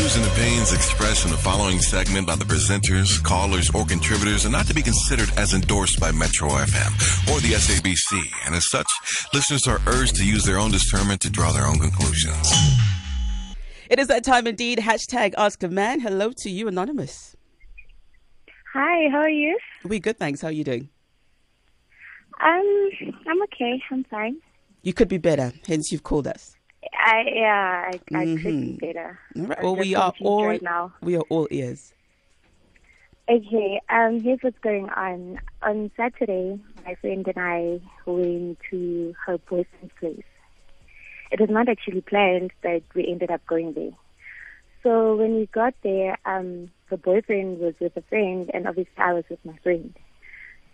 views and opinions expressed in the following segment by the presenters, callers, or contributors are not to be considered as endorsed by Metro FM or the SABC, and as such, listeners are urged to use their own discernment to draw their own conclusions. It is that time indeed. Hashtag Ask a Man. Hello to you, Anonymous. Hi, how are you? We good, thanks. How are you doing? Um, I'm okay. I'm fine. You could be better, hence you've called us. I yeah, I, I could Mhm. be better. All right. I'm Well, just we are confused all right now. we are all ears. Okay, um, here's what's going on. On Saturday, my friend and I went to her boyfriend's place. It was not actually planned, but we ended up going there. So when we got there, um, the boyfriend was with a friend, and obviously I was with my friend.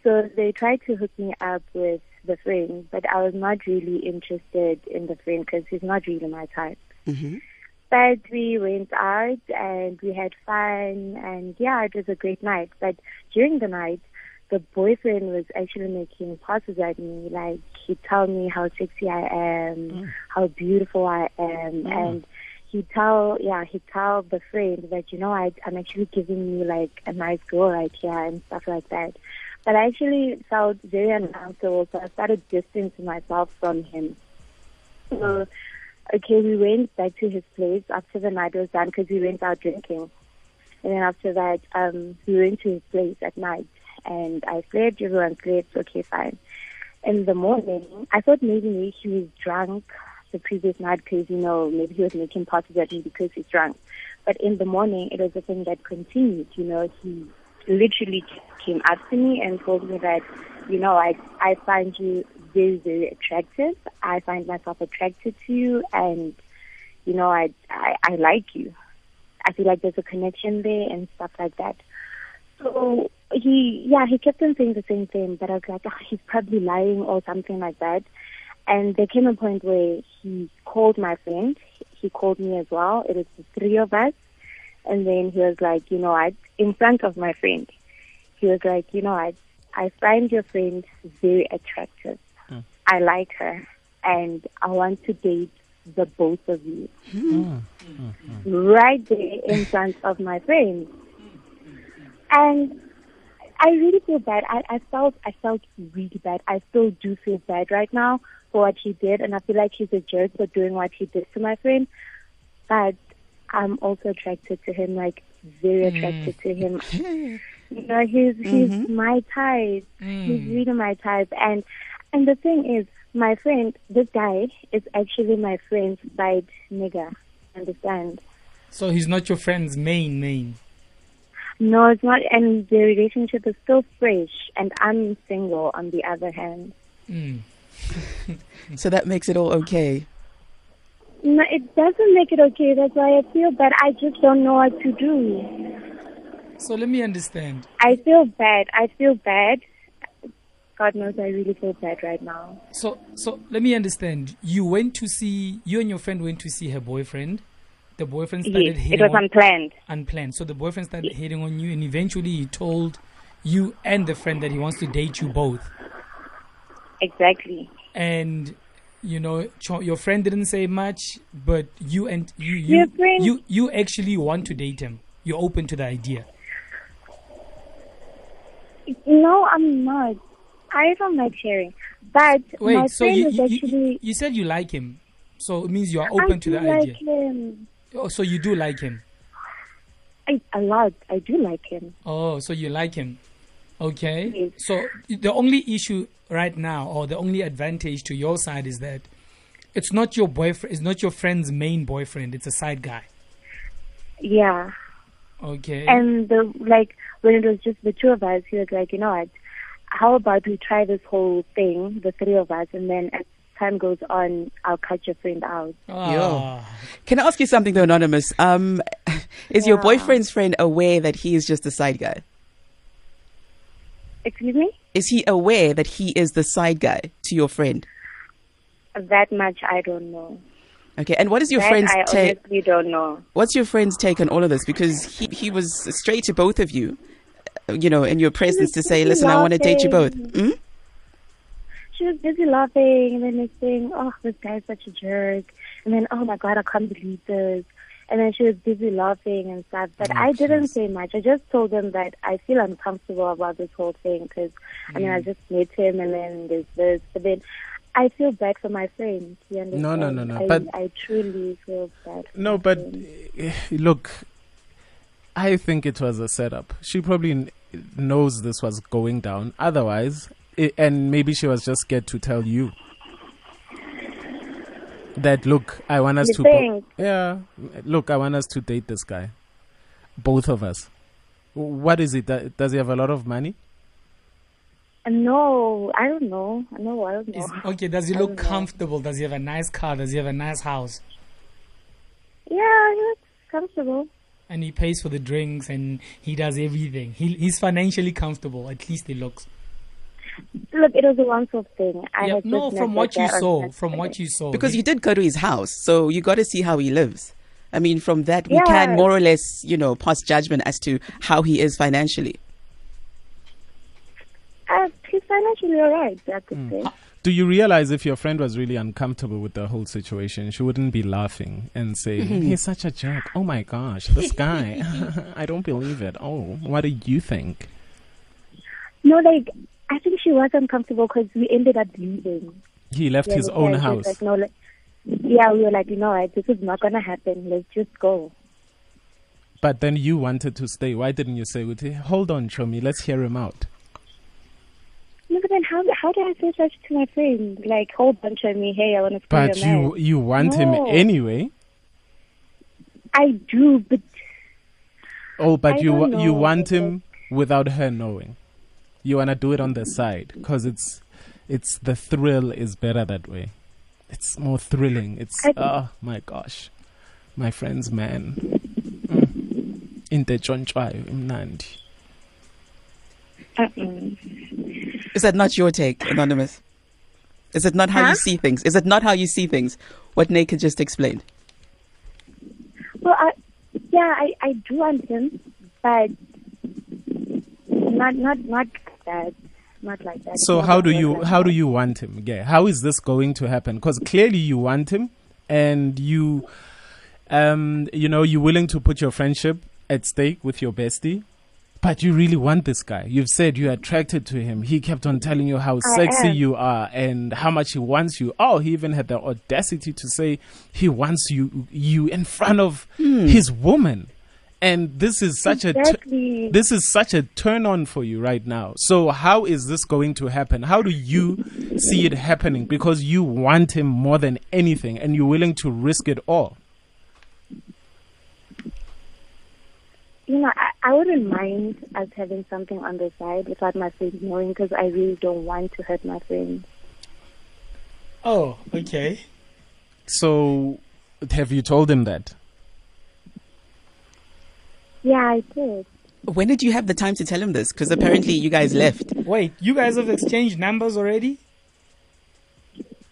So they tried to hook me up with the friend, but I was not really interested in the friend because he's not really my type. hmm But we went out and we had fun and yeah, it was a great night. But during the night, the boyfriend was actually making passes at me. Like he'd tell me how sexy I am, how beautiful I am, and he'd tell yeah he'd tell the friend that you know I, I'm actually giving you like a nice girl right here and stuff like that. But I actually felt very uncomfortable, so I started distancing myself from him. So okay, we went back to his place after the night was done because we went out drinking. And then after that, um, we went to his place at night and I slept, everyone slept, okay, fine. In the morning, I thought maybe he was drunk the previous night because, you know, maybe he was making passes at me because he's drunk. But in the morning, it was a thing that continued, you know, he literally came up to me and told me that, you know, I, I find you very, very attractive. I find myself attracted to you and, you know, I, I, I like you. I feel like there's a connection there and stuff like that. So he, yeah, he kept on saying the same thing, but I was like, oh, he's probably lying or something like that. And there came a point where he called my friend. He called me as well. It was the three of us. And then he was like, you know, I, in front of my friend, he was like, you know, I, I find your friend very attractive. Hmm. I like her, and I want to date the both of you. Hmm. Right there in front of my friend. And I really feel bad. I, I felt I felt really bad. I still do feel bad right now for what he did, and I feel like he's a jerk for doing what he did to my friend. But I'm also attracted to him, like very mm. attracted to him. you know, he's he's mm-hmm. my type. He's mm. really my type, and and the thing is, my friend, this guy is actually my friend's side nigga. Understand? So he's not your friend's main main. No, it's not. And the relationship is still fresh, and I'm single. On the other hand, Mm. So that makes it all okay. No, it doesn't make it okay. That's why I feel bad. I just don't know what to do. So let me understand. I feel bad. I feel bad. God knows, I really feel bad right now. So so let me understand. You went to see you and your friend went to see her boyfriend. The boyfriend started Yes, hitting it was on, unplanned. unplanned. So the boyfriend started hitting on you, and eventually he told you and the friend that he wants to date you both. Exactly. And you know, your friend didn't say much, but you and you you you, you actually want to date him. You're open to the idea. No, I'm not. I don't like sharing. But my so friend you, is you, you, actually. you said you like him, so it means you are I open to do the like idea. him. Oh, so you do like him. I, a lot. I do like him. Oh, so you like him. Okay. Yes. So the only issue right now, or the only advantage to your side, is that it's not your boyfriend. It's not your friend's main boyfriend. It's a side guy. Yeah. Okay. And the like when it was just the two of us, he was like, you know what? How about we try this whole thing, the three of us, and then as time goes on, I'll cut your friend out. Ah. Can I ask you something though, Anonymous? Um, is your boyfriend's friend aware that he is just a side guy? Excuse me? Is he aware that he is the side guy to your friend? That much I don't know. Okay, and what is your that friend's I take? honestly don't know. What's your friend's take on all of this? Because he he was straight to both of you, you know, in your presence to say, "Listen, I want to date you both." Hmm? She was busy laughing and then like saying, Oh, this guy's such a jerk and then oh my god, I can't believe this And then she was busy laughing and stuff. But Oh, I didn't say much. I just told him that I feel uncomfortable about this whole thing because, I mean, I Mm. just met him and then there's this. But then I feel bad for my friend. You understand? No, no, no, no, I, but- I truly feel bad. No, but friend. eh, look, I think it was a setup. She probably knows this was going down. Otherwise, i and maybe she was just scared to tell you that. Look, I want us You to. bo- think? yeah, look, I want us to date this guy, both of us. What is it? that- Does he have a lot of money? Uh, No, I don't know. No, I don't know. Is, okay, does he I look don't know. comfortable? Does he have a nice car? Does he have a nice house? Yeah, he looks comfortable. And he pays for the drinks and he does everything. He, he's financially comfortable. At least he looks. Look, it was a once-off thing. I Yeah, had no, from what you saw, from what you saw. Because you did go to his house, so you got to see how he lives. I mean, from that, we Yeah. can more or less, you know, pass judgment as to how he is financially. Uh, he's financially alright, I could Hmm. say. Do you realize if your friend was really uncomfortable with the whole situation, she wouldn't be laughing and saying, He's such a jerk. Oh my gosh, this guy. I don't believe it. Oh, what do you think? No, like I think she was uncomfortable because we ended up leaving. He left Yeah, his own house. Like, no, like, yeah, we were like, you know what, this is not gonna happen. Let's just go. But then you wanted to stay. Why didn't you say, hold on, Chomi, let's hear him out? No, but then how how do I say such to my friend? Like, hold on to me, hey, I want to see But you man. you want him anyway. I do, but Oh, but I you you want him without her knowing. You wanna do it on the side because it's it's the thrill is better that way. It's more thrilling. It's oh my gosh, my friend's man. Mm. Inte chontshwayo imnandi. uh-uh. Is that not your take, Anonymous? Is it not how Huh? you see things? Is it not how you see things? What Naked just explained. well, I yeah, I I do want him, but not not not like that, not like that. So how do you like how do you want him? Yeah, how is this going to happen? Because clearly you want him, and you, um, you know, you're willing to put your friendship at stake with your bestie, but you really want this guy. You've said you're attracted to him. He kept on telling you how I sexy am. you are and how much he wants you. Oh, he even had the audacity to say he wants you you in front of his woman. And this is such a this is such a turn on for you right now. So how is this going to happen? How do you see it happening? Because you want him more than anything and you're willing to risk it all. You know, I, I wouldn't mind us having something on the side without my friend knowing because I really don't want to hurt my friend. oh, okay. So have you told him that? Yeah, I did. When did you have the time to tell him this? Because apparently you guys left. Wait, you guys have exchanged numbers already?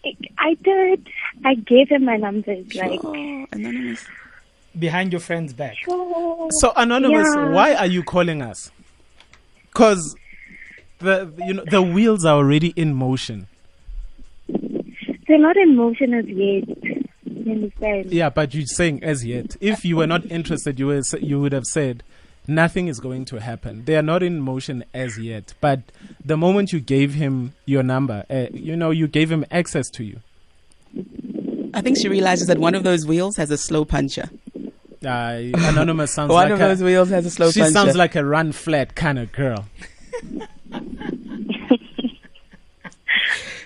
I, I did. I gave him my numbers. Like, Oh, Anonymous. Behind your friend's back. sure. So anonymous, Yeah. why are you calling us? Cuz the you know the wheels are already in motion. They're not in motion as yet. You understand? Yeah, but you're saying as yet. If you were not interested, you were, you would have said nothing is going to happen. They are not in motion as yet. But the moment you gave him your number, uh, you know, you gave him access to you. I think she realizes that one of those wheels has a slow puncher. Uh, anonymous sounds One like of a, those wheels has a slow she puncher. sounds like a run flat kind of girl.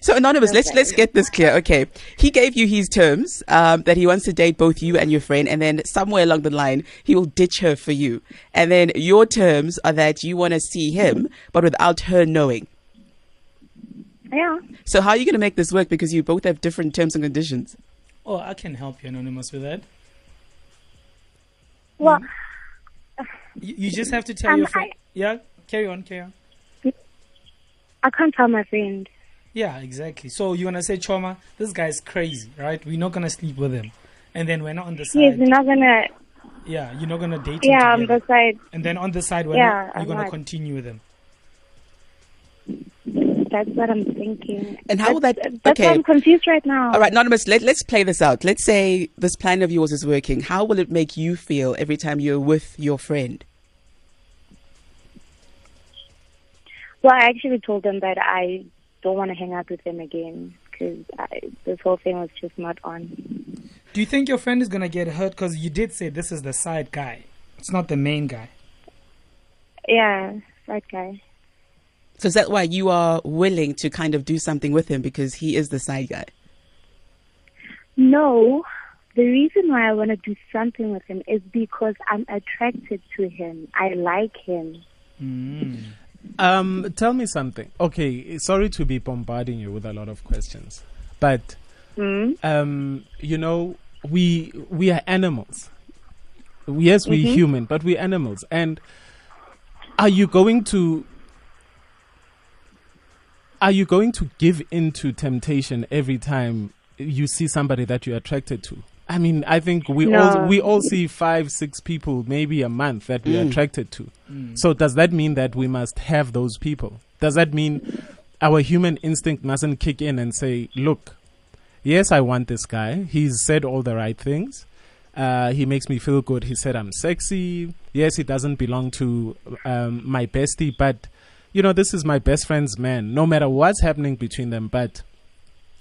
So anonymous, let's let's get this clear. Okay, he gave you his terms um, that he wants to date both you and your friend, and then somewhere along the line he will ditch her for you. And then your terms are that you want to see him, but without her knowing. Yeah. So how are you going to make this work? Because you both have different terms and conditions. Oh, I can help you, Anonymous, with that. Well, You, you just have to tell Um, your friend. I- Yeah, carry on, carry on. I can't tell my friend. Yeah, exactly. So you're gonna say, Choma, this guy's crazy, right? We're not gonna sleep with him, and then we're not on the Yes, side. we're not gonna. Yeah, you're not gonna date him Yeah, on together. the side. and then on the side, we're Yeah, not, you're I'm gonna not. continue with him. that's what I'm thinking. And how will that- That's okay. why I'm confused right now. All right, Anonymous, let, let's play this out. Let's say this plan of yours is working. How will it make you feel every time you're with your friend? Well, I actually told them that I don't want to hang out with them again because this whole thing was just not on. Do you think your friend is gonna get hurt? Because you did say this is the side guy. It's not the main guy. Yeah, that guy. So is that why you are willing to kind of do something with him because he is the side guy? No, the reason why I want to do something with him is because I'm attracted to him. I like him. Hmm. Um, tell me something. Okay, sorry to be bombarding you with a lot of questions, but Mm? um, you know, we we are animals. Yes, we're Mhm. human, but we're animals. And are you going to are you going to give in to temptation every time you see somebody that you're attracted to? I mean, I think we all we all see five, six people maybe a month that we're Mm. attracted to. So does that mean that we must have those people? Does that mean our human instinct mustn't kick in and say, "Look, yes, I want this guy. He's said all the right things. Uh, he makes me feel good. He said I'm sexy. Yes, he doesn't belong to um, my bestie, but you know, this is my best friend's man. No matter what's happening between them, but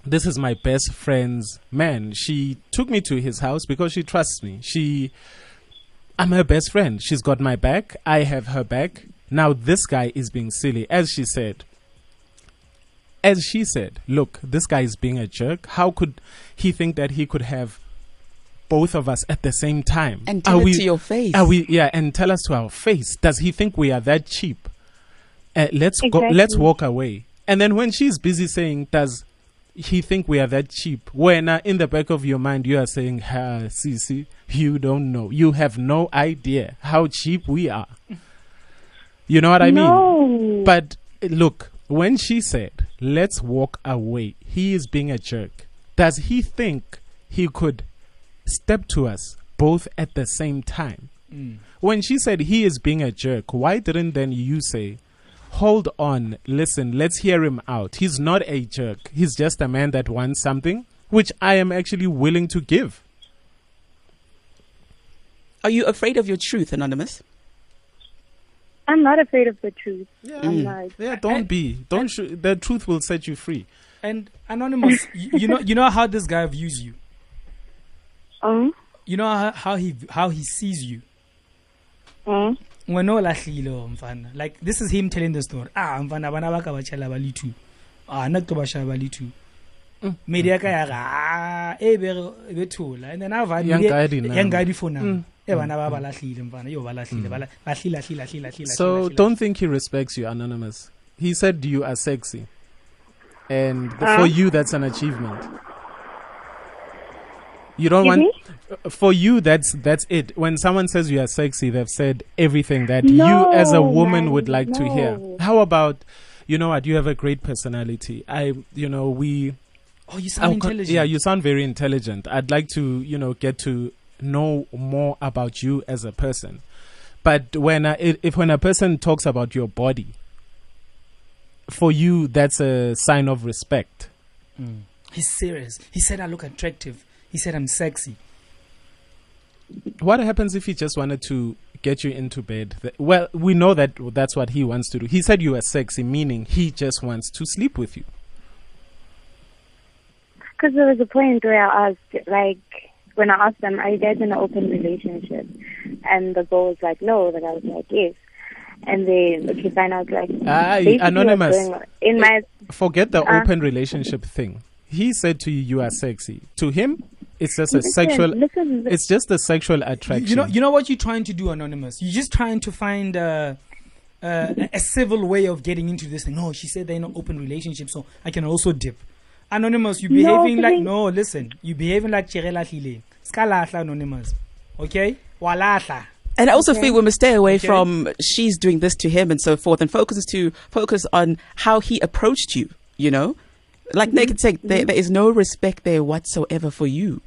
this is my best friend's man. She took me to his house because she trusts me. She, I'm her best friend. She's got my back. I have her back. Now this guy is being silly, as she said. As she said, look, this guy is being a jerk. How could he think that he could have both of us at the same time? And tell Are it we- to your face. are we? Yeah, and tell us to our face. Does he think we are that cheap? Uh, let's go. Let's walk away. And then when she's busy saying, "Does he think we are that cheap?" When uh, in the back of your mind you are saying, "Ha, Sisi, you don't know. You have no idea how cheap we are." You know what I mean? no. But uh, look, when she said, let's walk away, he is being a jerk. Does he think he could step to us both at the same time? When she said he is being a jerk, why didn't then you say, hold on, listen, let's hear him out? He's not a jerk. He's just a man that wants something, which I am actually willing to give. Are you afraid of your truth, Anonymous? I'm not afraid of the truth. Yeah, I'm not. yeah don't be. Don't. Sh- the truth will set you free. And anonymous, you, you know, you know how this guy views you. Um, You know how, how he how he sees you. Um, When lahlile mfana. Like this is him telling the story. Ah, mfana bana ba ka ba tshela ba le two. Ah, nna ke tlo ba sheba ba le two. Media ka ya ga ah e be re- e be thola. And then ava Young guy di na. Young guy di phone. Mm. E bana ba ba lahlile mfana. Yo ba lahlile. Ba la- ba hlila hlila hlila hlila. So hlila, hlila. don't think he respects you, Anonymous. He said you are sexy. And th- Huh? for you, that's an achievement. You don't Excuse want for you that's that's it. When someone says you are sexy, they've said everything that you as a woman man, would like to hear. How about you know what? You have a great personality. I you know we Oh, you sound I'll con- intelligent. Yeah, you sound very intelligent. I'd like to, you know, get to know more about you as a person. But when I, if if when a person talks about your body, for you that's a sign of respect. Mm. He's serious. He said I look attractive. He said I'm sexy. What happens if he just wanted to get you into bed? Well, we know that that's what he wants to do. He said you are sexy, meaning he just wants to sleep with you. because there was a point where I asked, like, when I asked them, "Are you guys in an open relationship?" and the girl was like, "No." The guy was like, "Yes." And then, okay, fine. I was like, basically anonymous. In my Forget the Uh. open relationship thing. He said to you, you are sexy. To him, it's just a sexual. Listen, It's just a sexual attraction. You know, you know what you're trying to do, anonymous. You're just trying to find uh, uh, a- a civil way of getting into this thing. No, she said they're in an open relationship, so I can also dip. Anonymous, you No, behaving but like no. Listen, you're behaving like Chirela Hile. Skalahla, anonymous. Okay, walahla. And I also Okay. feel we must stay away Okay. from she's doing this to him and so forth, and focus to focus on how he approached you. You know, like Naked said, there, there is no respect there whatsoever for you.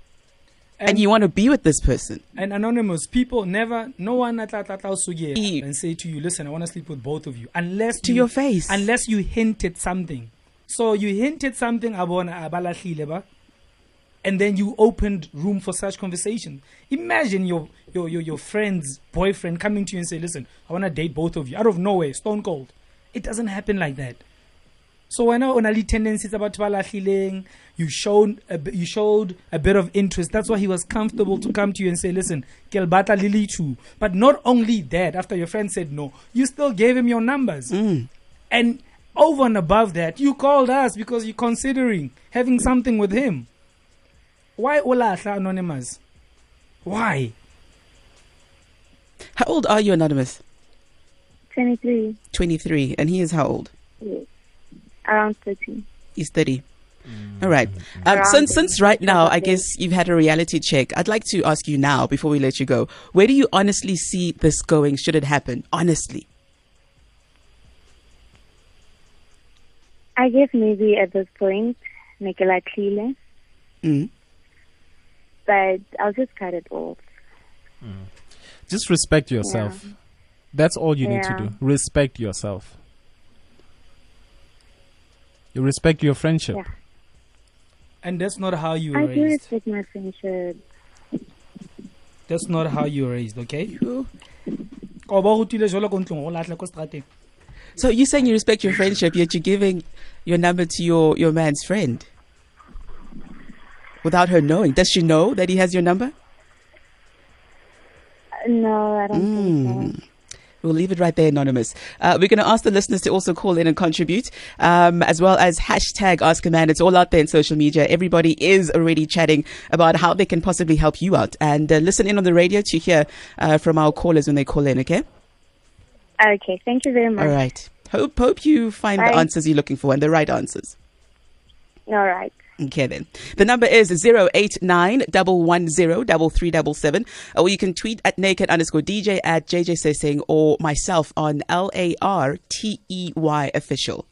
And, you want to be with this person. And anonymous people never, no one at and say to you, listen, I want to sleep with both of you, unless To you- your face. unless you hinted something. So you hinted something, abona abalahlile ba, and then you opened room for such conversation. Imagine your your your, your friend's boyfriend coming to you and say, listen, I want to date both of you out of nowhere, stone cold. It doesn't happen like that. So when on a tendencies about balahlileng, you showed a, you showed a bit of interest. That's why he was comfortable to come to you and say, "Listen, Kelbata Lily too." But not only that, after your friend said no, you still gave him your numbers, mm. and over and above that, you called us because you're considering having something with him. Why Olahla Anonymous? Why? How old are you, Anonymous? 23, 23. And he is how old? Yes. Around 30. He's 30. All right. Um, since, since right now, I guess you've had a reality check, I'd like to ask you now, before we let you go, where do you honestly see this going should it happen? Honestly. I guess maybe at this point, make it like clear, Mm. but I'll just cut it off. Just respect yourself. That's all you need to do. Respect yourself. You respect your friendship. Yeah. And that's not how you were I do respect my friendship. That's not how you were raised. Okay. You- Ka ba rutile jwalo ko ntlong, o lahle ko seterateng. So you're saying you respect your friendship, yet you're giving your number to your, your man's friend without her knowing. Does she know that he has your number? Uh, No, I don't think so. We'll leave it right there, anonymous. Uh, we're going to ask the listeners to also call in and contribute, um, as well as hashtag Ask a Man. It's all out there in social media. Everybody is already chatting about how they can possibly help you out. And uh, listen in on the radio to hear uh, from our callers when they call in. Okay. Okay, thank you very much. All right. Hope hope you find the answers you're looking for and the right answers. All right. Then. The number is 089 110 or you can tweet at naked underscore DJ at JJ Sesing or myself on L A R T E Y official.